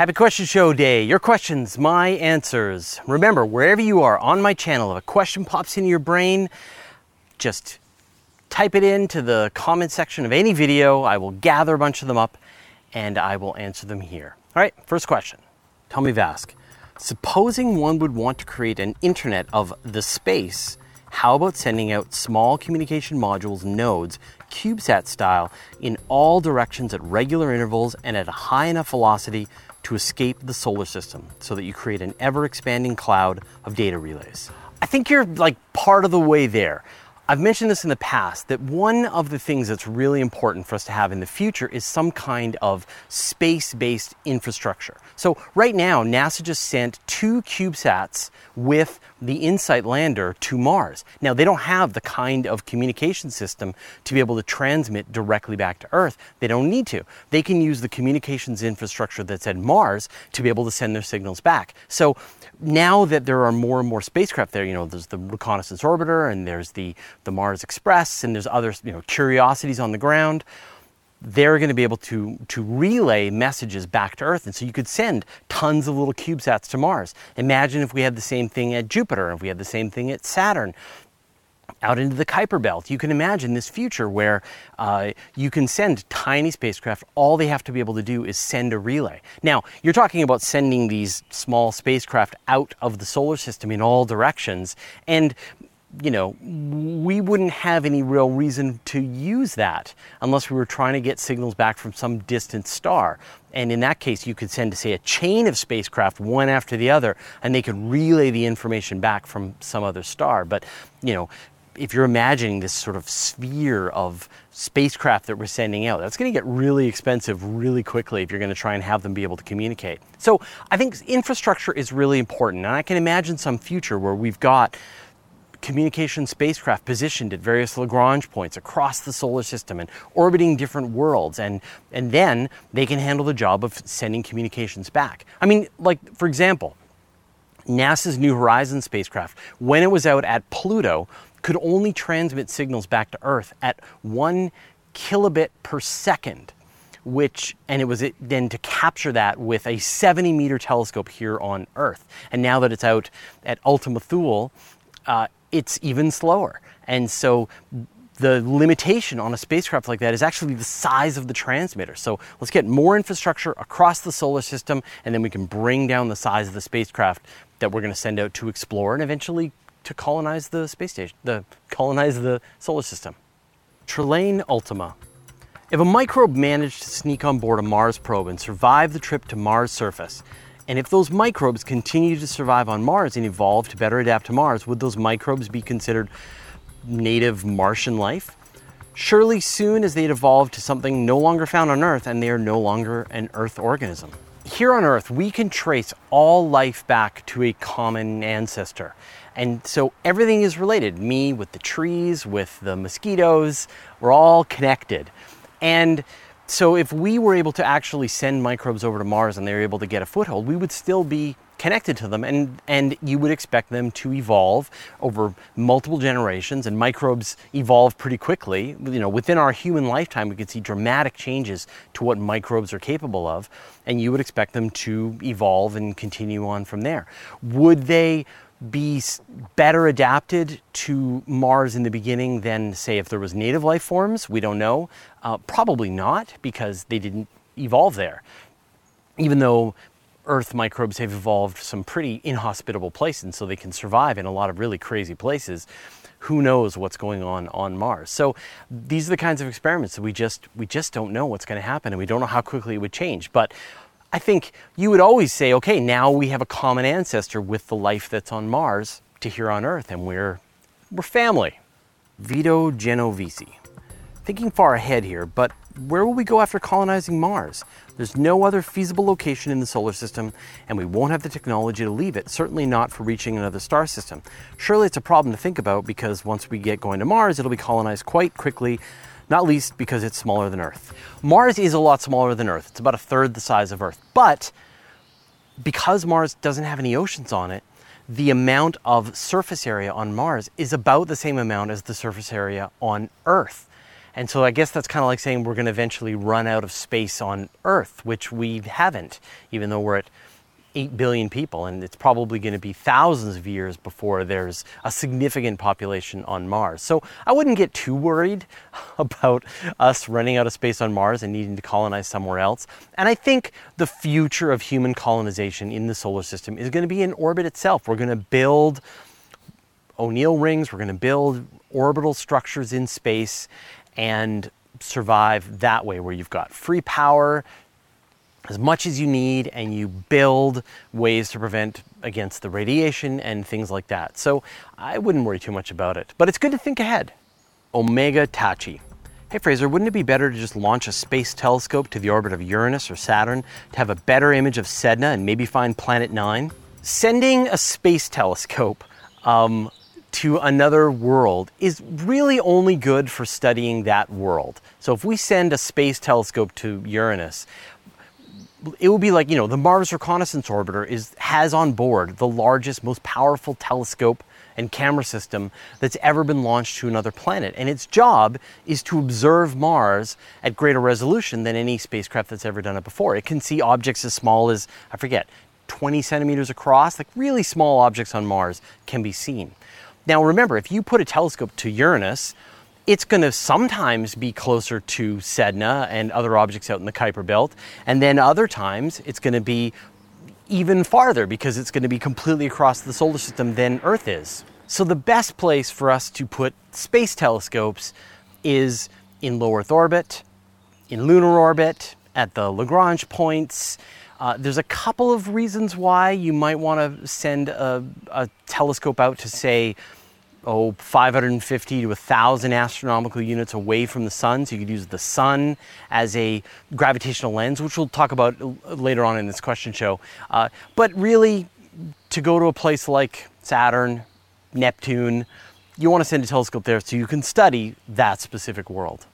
Happy Question Show Day. Your questions, my answers. Remember, wherever you are on my channel, if a question pops into your brain, just type it into the comment section of any video. I will gather a bunch of them up and I will answer them here. All right, first question. Tommy Vask. Supposing one would want to create an internet of the space, how about sending out small communication modules nodes, CubeSat style, in all directions at regular intervals and at a high enough velocity to escape the solar system so that you create an ever expanding cloud of data relays? I think you're like part of the way there. I've mentioned this in the past that one of the things that's really important for us to have in the future is some kind of space based infrastructure. So, right now, NASA just sent two CubeSats with the InSight lander to Mars. Now, they don't have the kind of communication system to be able to transmit directly back to Earth. They don't need to. They can use the communications infrastructure that's at Mars to be able to send their signals back. So, now that there are more and more spacecraft there, you know, there's the reconnaissance orbiter and there's the, the Mars Express and there's other, you know, curiosities on the ground. They're going to be able to, to relay messages back to Earth. And so you could send tons of little CubeSats to Mars. Imagine if we had the same thing at Jupiter, if we had the same thing at Saturn out into the Kuiper Belt. You can imagine this future where uh, you can send tiny spacecraft. All they have to be able to do is send a relay. Now, you're talking about sending these small spacecraft out of the solar system in all directions. And you know, we wouldn't have any real reason to use that unless we were trying to get signals back from some distant star. And in that case, you could send, say, a chain of spacecraft one after the other, and they could relay the information back from some other star. But, you know, if you're imagining this sort of sphere of spacecraft that we're sending out, that's going to get really expensive really quickly if you're going to try and have them be able to communicate. So I think infrastructure is really important. And I can imagine some future where we've got communication spacecraft positioned at various Lagrange points across the solar system and orbiting different worlds. And, and then they can handle the job of sending communications back. I mean, like, for example, NASA's New Horizons spacecraft, when it was out at Pluto, could only transmit signals back to Earth at one kilobit per second, which, and it was then to capture that with a 70 meter telescope here on Earth. And now that it's out at Ultima Thule, uh, it's even slower. And so the limitation on a spacecraft like that is actually the size of the transmitter. So let's get more infrastructure across the solar system, and then we can bring down the size of the spacecraft that we're going to send out to explore and eventually to colonize the space station, the colonize the solar system. Trelane Ultima. If a microbe managed to sneak on board a Mars probe and survive the trip to Mars' surface, and if those microbes continue to survive on Mars and evolve to better adapt to Mars, would those microbes be considered native Martian life? Surely soon as they'd evolve to something no longer found on Earth and they are no longer an Earth organism. Here on Earth, we can trace all life back to a common ancestor. And so everything is related. Me with the trees, with the mosquitoes, we're all connected. And so if we were able to actually send microbes over to Mars and they were able to get a foothold, we would still be connected to them and, and you would expect them to evolve over multiple generations and microbes evolve pretty quickly you know within our human lifetime we could see dramatic changes to what microbes are capable of and you would expect them to evolve and continue on from there would they be better adapted to Mars in the beginning than, say, if there was native life forms? We don't know. Uh, probably not, because they didn't evolve there. Even though Earth microbes have evolved some pretty inhospitable places, so they can survive in a lot of really crazy places. Who knows what's going on on Mars? So these are the kinds of experiments that we just we just don't know what's going to happen, and we don't know how quickly it would change. But I think you would always say, okay, now we have a common ancestor with the life that's on Mars to here on Earth, and we're, we're family. Vito Genovese. Thinking far ahead here, but where will we go after colonizing Mars? There's no other feasible location in the solar system, and we won't have the technology to leave it, certainly not for reaching another star system. Surely it's a problem to think about because once we get going to Mars, it'll be colonized quite quickly not least because it's smaller than Earth. Mars is a lot smaller than Earth. It's about a third the size of Earth. But because Mars doesn't have any oceans on it, the amount of surface area on Mars is about the same amount as the surface area on Earth. And so I guess that's kind of like saying we're going to eventually run out of space on Earth, which we haven't, even though we're at 8 billion people, and it's probably going to be thousands of years before there's a significant population on Mars. So I wouldn't get too worried about us running out of space on Mars and needing to colonize somewhere else. And I think the future of human colonization in the solar system is going to be in orbit itself. We're going to build O'Neill rings, we're going to build orbital structures in space and survive that way, where you've got free power, as much as you need and you build ways to prevent against the radiation and things like that. So I wouldn't worry too much about it. But it's good to think ahead. Omega Tachi. Hey Fraser, wouldn't it be better to just launch a space telescope to the orbit of Uranus or Saturn to have a better image of Sedna and maybe find Planet 9? Sending a space telescope um, to another world is really only good for studying that world. So if we send a space telescope to Uranus, it would be like you know the Mars Reconnaissance Orbiter is has on board the largest, most powerful telescope and camera system that's ever been launched to another planet, and its job is to observe Mars at greater resolution than any spacecraft that's ever done it before. It can see objects as small as I forget 20 centimeters across, like really small objects on Mars can be seen. Now remember, if you put a telescope to Uranus, it's going to sometimes be closer to Sedna and other objects out in the Kuiper Belt, and then other times it's going to be even farther because it's going to be completely across the solar system than Earth is. So the best place for us to put space telescopes is in low Earth orbit, in lunar orbit, at the Lagrange points. Uh, there's a couple of reasons why you might want to send a, a telescope out to say oh, 550 to 1,000 astronomical units away from the sun. So you could use the sun as a gravitational lens, which we'll talk about later on in this question show. Uh, but really, to go to a place like Saturn, Neptune, you want to send a telescope there so you can study that specific world.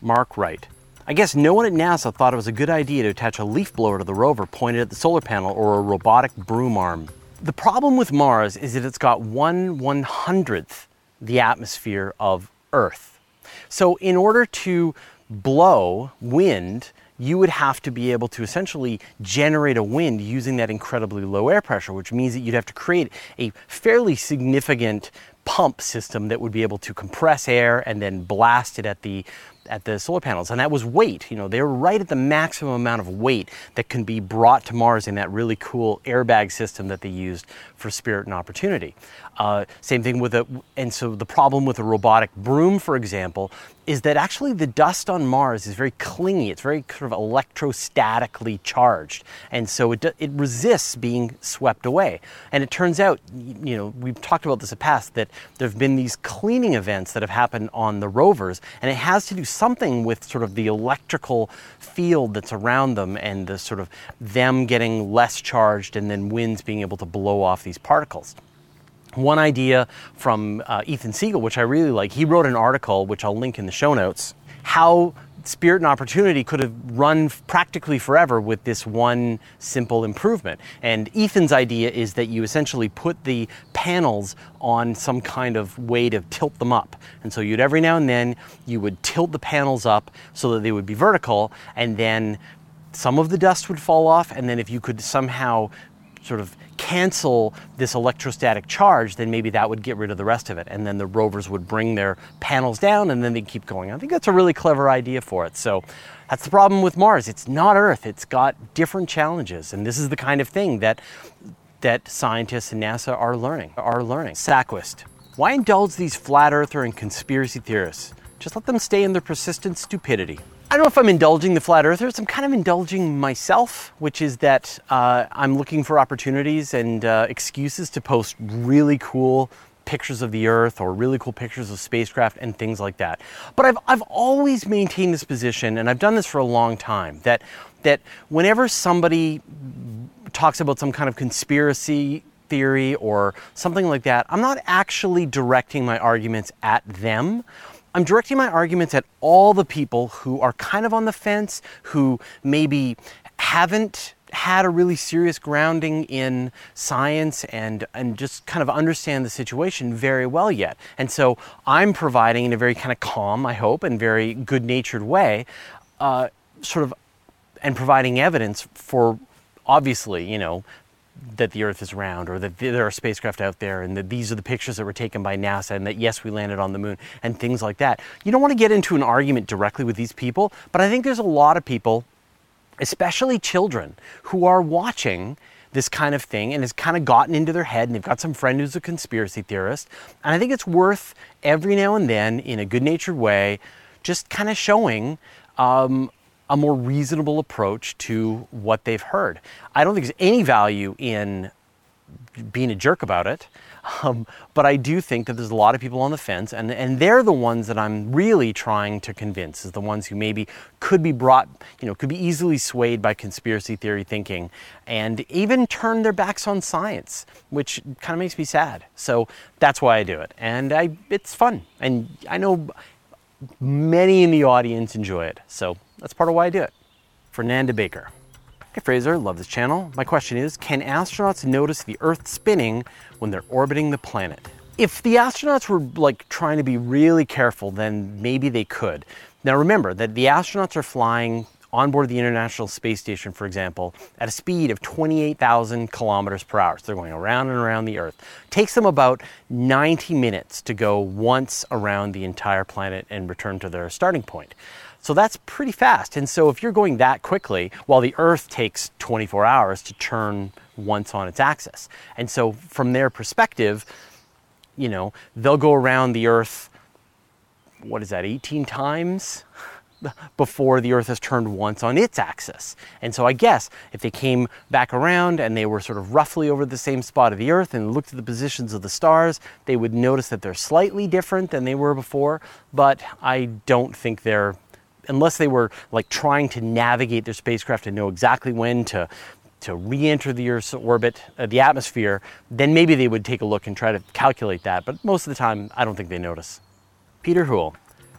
Mark Wright. I guess no one at NASA thought it was a good idea to attach a leaf blower to the rover pointed at the solar panel or a robotic broom arm. The problem with Mars is that it's got one one hundredth the atmosphere of Earth. So in order to blow wind, you would have to be able to essentially generate a wind using that incredibly low air pressure, which means that you'd have to create a fairly significant pump system that would be able to compress air and then blast it at the at the solar panels, and that was weight. You know, they were right at the maximum amount of weight that can be brought to Mars in that really cool airbag system that they used for Spirit and Opportunity. Uh, same thing with a, and so the problem with a robotic broom, for example, is that actually the dust on Mars is very clingy. It's very sort of electrostatically charged, and so it it resists being swept away. And it turns out, you know, we've talked about this in the past that there have been these cleaning events that have happened on the rovers, and it has to do something with sort of the electrical field that's around them and the sort of them getting less charged and then winds being able to blow off these particles. One idea from uh, Ethan Siegel, which I really like, he wrote an article, which I'll link in the show notes, how Spirit and Opportunity could have run practically forever with this one simple improvement. And Ethan's idea is that you essentially put the panels on some kind of way to tilt them up. And so you'd every now and then you would tilt the panels up so that they would be vertical and then some of the dust would fall off and then if you could somehow sort of cancel this electrostatic charge, then maybe that would get rid of the rest of it. And then the rovers would bring their panels down and then they'd keep going. I think that's a really clever idea for it. So that's the problem with Mars. It's not Earth. It's got different challenges. And this is the kind of thing that that scientists and NASA are learning. Are learning. Saquist. Why indulge these flat earther and conspiracy theorists? Just let them stay in their persistent stupidity. I don't know if I'm indulging the flat earthers. I'm kind of indulging myself, which is that uh, I'm looking for opportunities and uh, excuses to post really cool pictures of the earth or really cool pictures of spacecraft and things like that. But I've, I've always maintained this position, and I've done this for a long time, that, that whenever somebody talks about some kind of conspiracy theory or something like that, I'm not actually directing my arguments at them. I'm directing my arguments at all the people who are kind of on the fence, who maybe haven't had a really serious grounding in science and, and just kind of understand the situation very well yet. And so I'm providing in a very kind of calm, I hope, and very good natured way, uh, sort of, and providing evidence for obviously, you know, that the Earth is round or that there are spacecraft out there and that these are the pictures that were taken by NASA and that yes, we landed on the moon and things like that. You don't want to get into an argument directly with these people, but I think there's a lot of people, especially children, who are watching this kind of thing and has kind of gotten into their head and they've got some friend who's a conspiracy theorist. And I think it's worth every now and then, in a good natured way, just kind of showing um, a more reasonable approach to what they've heard. I don't think there's any value in being a jerk about it, um, but I do think that there's a lot of people on the fence, and, and they're the ones that I'm really trying to convince, is the ones who maybe could be brought, you know, could be easily swayed by conspiracy theory thinking and even turn their backs on science, which kind of makes me sad. So that's why I do it, and I, it's fun, and I know many in the audience enjoy it. So that's part of why I do it. Fernanda Baker. Hey Fraser, love this channel. My question is, can astronauts notice the Earth spinning when they're orbiting the planet? If the astronauts were like trying to be really careful, then maybe they could. Now remember that the astronauts are flying on board the International Space Station, for example, at a speed of 28,000 kilometers per hour. So they're going around and around the Earth. It takes them about 90 minutes to go once around the entire planet and return to their starting point. So that's pretty fast. And so if you're going that quickly, while the Earth takes 24 hours to turn once on its axis. And so from their perspective, you know, they'll go around the Earth, what is that, 18 times? before the Earth has turned once on its axis. And so I guess if they came back around and they were sort of roughly over the same spot of the Earth and looked at the positions of the stars, they would notice that they're slightly different than they were before, but I don't think they're unless they were like trying to navigate their spacecraft and know exactly when to to re-enter the Earth's orbit, uh, the atmosphere, then maybe they would take a look and try to calculate that. But most of the time, I don't think they notice. Peter Hool.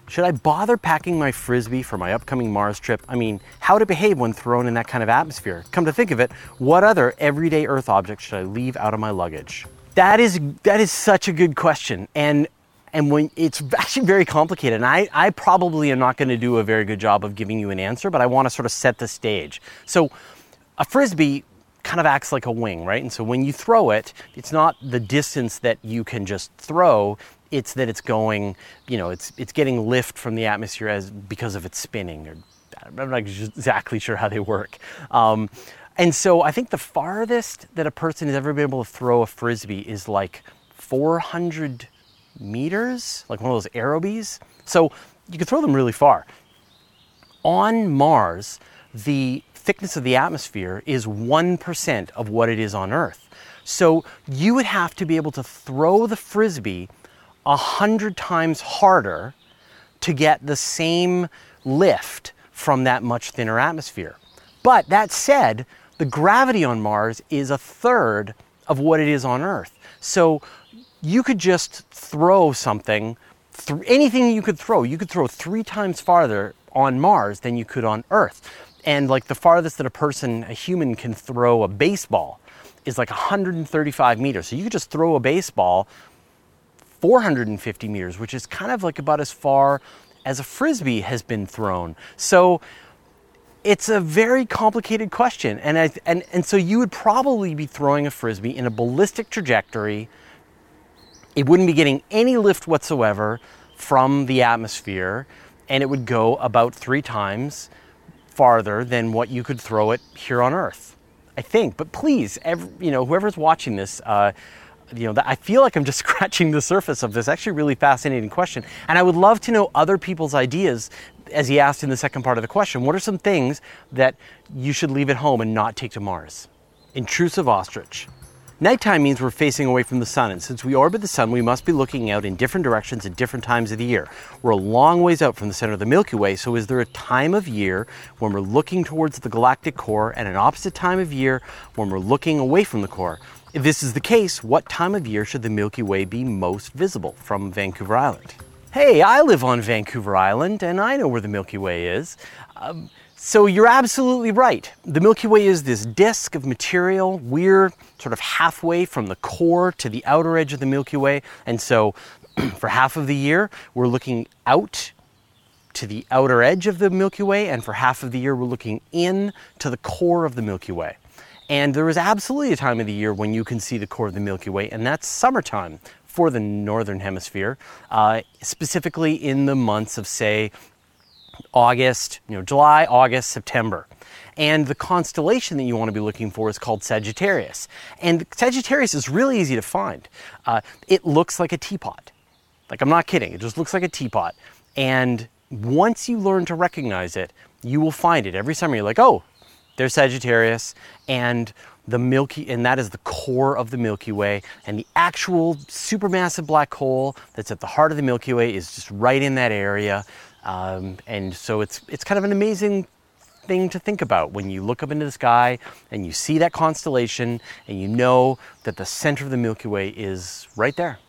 Should I bother packing my frisbee for my upcoming Mars trip? I mean, how to behave when thrown in that kind of atmosphere? Come to think of it, what other everyday Earth object should I leave out of my luggage? That is that is such a good question, and and when it's actually very complicated. And I I probably am not going to do a very good job of giving you an answer, but I want to sort of set the stage. So, a frisbee kind of acts like a wing, right? And so when you throw it, it's not the distance that you can just throw, it's that it's going, you know, it's it's getting lift from the atmosphere as because of its spinning. Or I'm not exactly sure how they work. Um, and so I think the farthest that a person has ever been able to throw a frisbee is like 400 meters, like one of those aerobies. So you can throw them really far. On Mars, the thickness of the atmosphere is 1% of what it is on Earth. So you would have to be able to throw the frisbee a hundred times harder to get the same lift from that much thinner atmosphere. But that said, the gravity on Mars is a third of what it is on Earth. So you could just throw something, th- anything you could throw, you could throw three times farther on Mars than you could on Earth. And like the farthest that a person, a human, can throw a baseball is like 135 meters. So you could just throw a baseball 450 meters, which is kind of like about as far as a frisbee has been thrown. So it's a very complicated question. And, I, and, and so you would probably be throwing a frisbee in a ballistic trajectory. It wouldn't be getting any lift whatsoever from the atmosphere, and it would go about three times farther than what you could throw it here on Earth. I think. But please, every, you know, whoever's watching this, uh, you know, I feel like I'm just scratching the surface of this actually really fascinating question. And I would love to know other people's ideas, as he asked in the second part of the question. What are some things that you should leave at home and not take to Mars? Intrusive ostrich. Nighttime means we're facing away from the sun, and since we orbit the sun, we must be looking out in different directions at different times of the year. We're a long ways out from the center of the Milky Way, so is there a time of year when we're looking towards the galactic core and an opposite time of year when we're looking away from the core? If this is the case, what time of year should the Milky Way be most visible from Vancouver Island? Hey, I live on Vancouver Island and I know where the Milky Way is. Um, So you're absolutely right. The Milky Way is this disk of material. We're sort of halfway from the core to the outer edge of the Milky Way. And so for half of the year, we're looking out to the outer edge of the Milky Way, and for half of the year, we're looking in to the core of the Milky Way. And there is absolutely a time of the year when you can see the core of the Milky Way, and that's summertime for the northern hemisphere, uh, specifically in the months of, say, August, you know, July, August, September. And the constellation that you want to be looking for is called Sagittarius. And Sagittarius is really easy to find. Uh, it looks like a teapot. Like, I'm not kidding, it just looks like a teapot. And once you learn to recognize it, you will find it every summer. You're like, oh, there's Sagittarius, and the Milky, and that is the core of the Milky Way. And the actual supermassive black hole that's at the heart of the Milky Way is just right in that area. Um, and so it's it's kind of an amazing thing to think about when you look up into the sky and you see that constellation and you know that the center of the Milky Way is right there.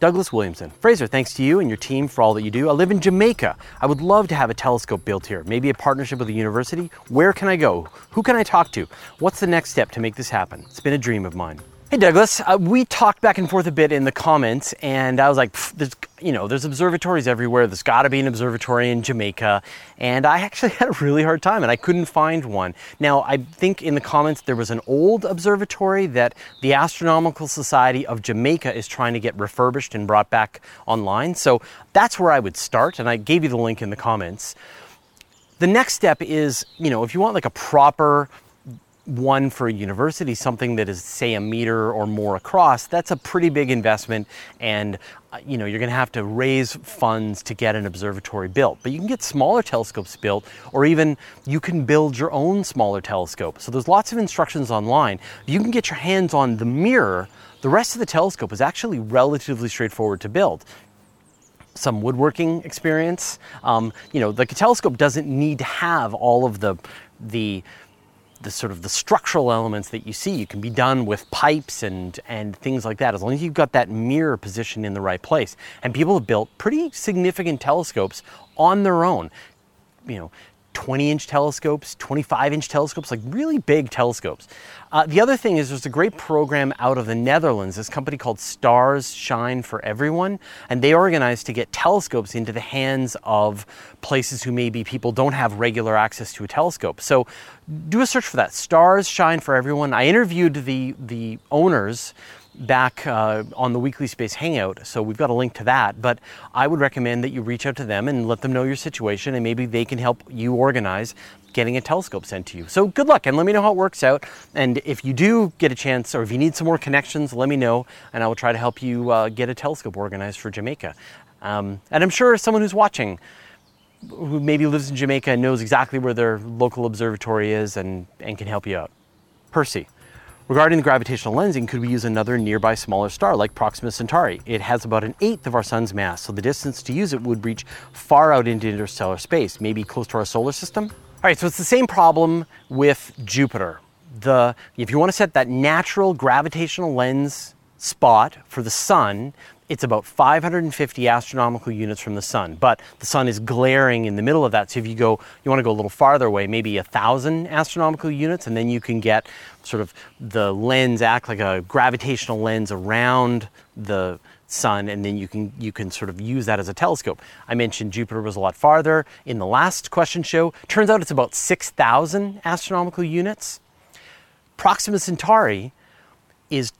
Douglas Williamson. Fraser, thanks to you and your team for all that you do. I live in Jamaica. I would love to have a telescope built here, maybe a partnership with a university. Where can I go? Who can I talk to? What's the next step to make this happen? It's been a dream of mine. Hey Douglas, uh, we talked back and forth a bit in the comments, and I was like, "There's, you know, there's observatories everywhere. There's got to be an observatory in Jamaica." And I actually had a really hard time, and I couldn't find one. Now, I think in the comments there was an old observatory that the Astronomical Society of Jamaica is trying to get refurbished and brought back online. So that's where I would start, and I gave you the link in the comments. The next step is, you know, if you want like a proper one for a university, something that is say a meter or more across, that's a pretty big investment and uh, you know you're going to have to raise funds to get an observatory built. But you can get smaller telescopes built or even you can build your own smaller telescope. So there's lots of instructions online. You can get your hands on the mirror. The rest of the telescope is actually relatively straightforward to build some woodworking experience. Um, you know, the telescope doesn't need to have all of the the the sort of the structural elements that you see. You can be done with pipes and, and things like that, as long as you've got that mirror position in the right place. And people have built pretty significant telescopes on their own. You know, 20 inch telescopes, 25 inch telescopes, like really big telescopes. Uh, the other thing is there's a great program out of the Netherlands, this company called Stars Shine for Everyone, and they organize to get telescopes into the hands of places who maybe people don't have regular access to a telescope. So do a search for that. Stars Shine for Everyone. I interviewed the, the owners back uh, on the Weekly Space Hangout, so we've got a link to that. But I would recommend that you reach out to them and let them know your situation, and maybe they can help you organize getting a telescope sent to you. So good luck, and let me know how it works out. And if you do get a chance, or if you need some more connections, let me know, and I will try to help you uh, get a telescope organized for Jamaica. Um, and I'm sure someone who's watching who maybe lives in Jamaica and knows exactly where their local observatory is and, and can help you out. Percy. Regarding the gravitational lensing, could we use another nearby smaller star like Proxima Centauri? It has about an eighth of our sun's mass, so the distance to use it would reach far out into interstellar space, maybe close to our solar system. All right, so it's the same problem with Jupiter. The, if you want to set that natural gravitational lens spot for the sun, it's about 550 astronomical units from the sun, but the sun is glaring in the middle of that. So if you go, you want to go a little farther away, maybe a thousand astronomical units, and then you can get sort of the lens act like a gravitational lens around the sun and then you can you can sort of use that as a telescope. I mentioned Jupiter was a lot farther in the last question show. Turns out it's about 6,000 astronomical units. Proxima Centauri is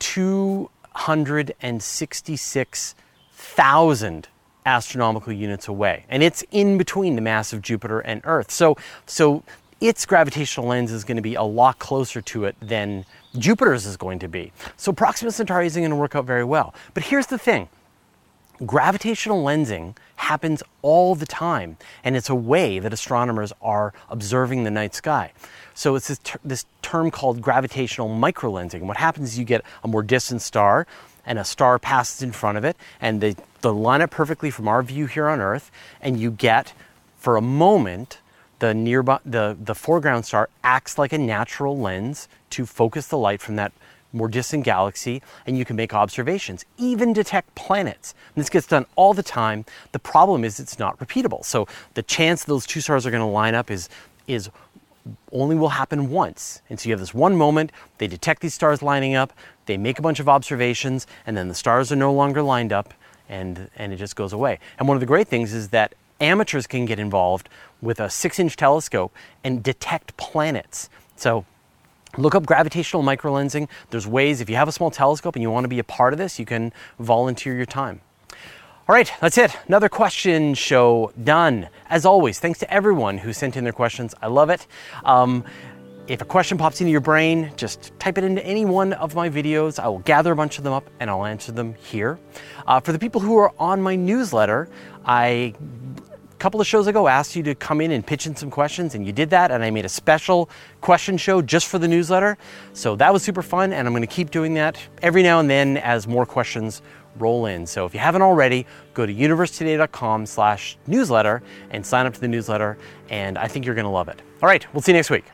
266,000 astronomical units away and it's in between the mass of Jupiter and Earth. So so its gravitational lens is going to be a lot closer to it than Jupiter's is going to be. So Proxima Centauri isn't going to work out very well. But here's the thing gravitational lensing happens all the time, and it's a way that astronomers are observing the night sky. So it's this, ter- this term called gravitational microlensing. What happens is you get a more distant star, and a star passes in front of it, and they, they line up perfectly from our view here on Earth, and you get, for a moment, the nearby the, the foreground star acts like a natural lens to focus the light from that more distant galaxy and you can make observations even detect planets and this gets done all the time the problem is it's not repeatable so the chance those two stars are going to line up is is only will happen once. And so you have this one moment, they detect these stars lining up, they make a bunch of observations, and then the stars are no longer lined up, and, and it just goes away. And one of the great things is that amateurs can get involved with a six inch telescope and detect planets. So look up gravitational microlensing. There's ways, if you have a small telescope and you want to be a part of this, you can volunteer your time. All right, that's it. Another question show done. As always, thanks to everyone who sent in their questions. I love it. Um, if a question pops into your brain, just type it into any one of my videos. I will gather a bunch of them up and I'll answer them here. Uh, for the people who are on my newsletter, I couple of shows ago asked you to come in and pitch in some questions and you did that and I made a special question show just for the newsletter. So that was super fun and I'm going to keep doing that every now and then as more questions roll in. So if you haven't already, go to universetoday.com slash newsletter and sign up to the newsletter and I think you're going to love it. All right, we'll see you next week.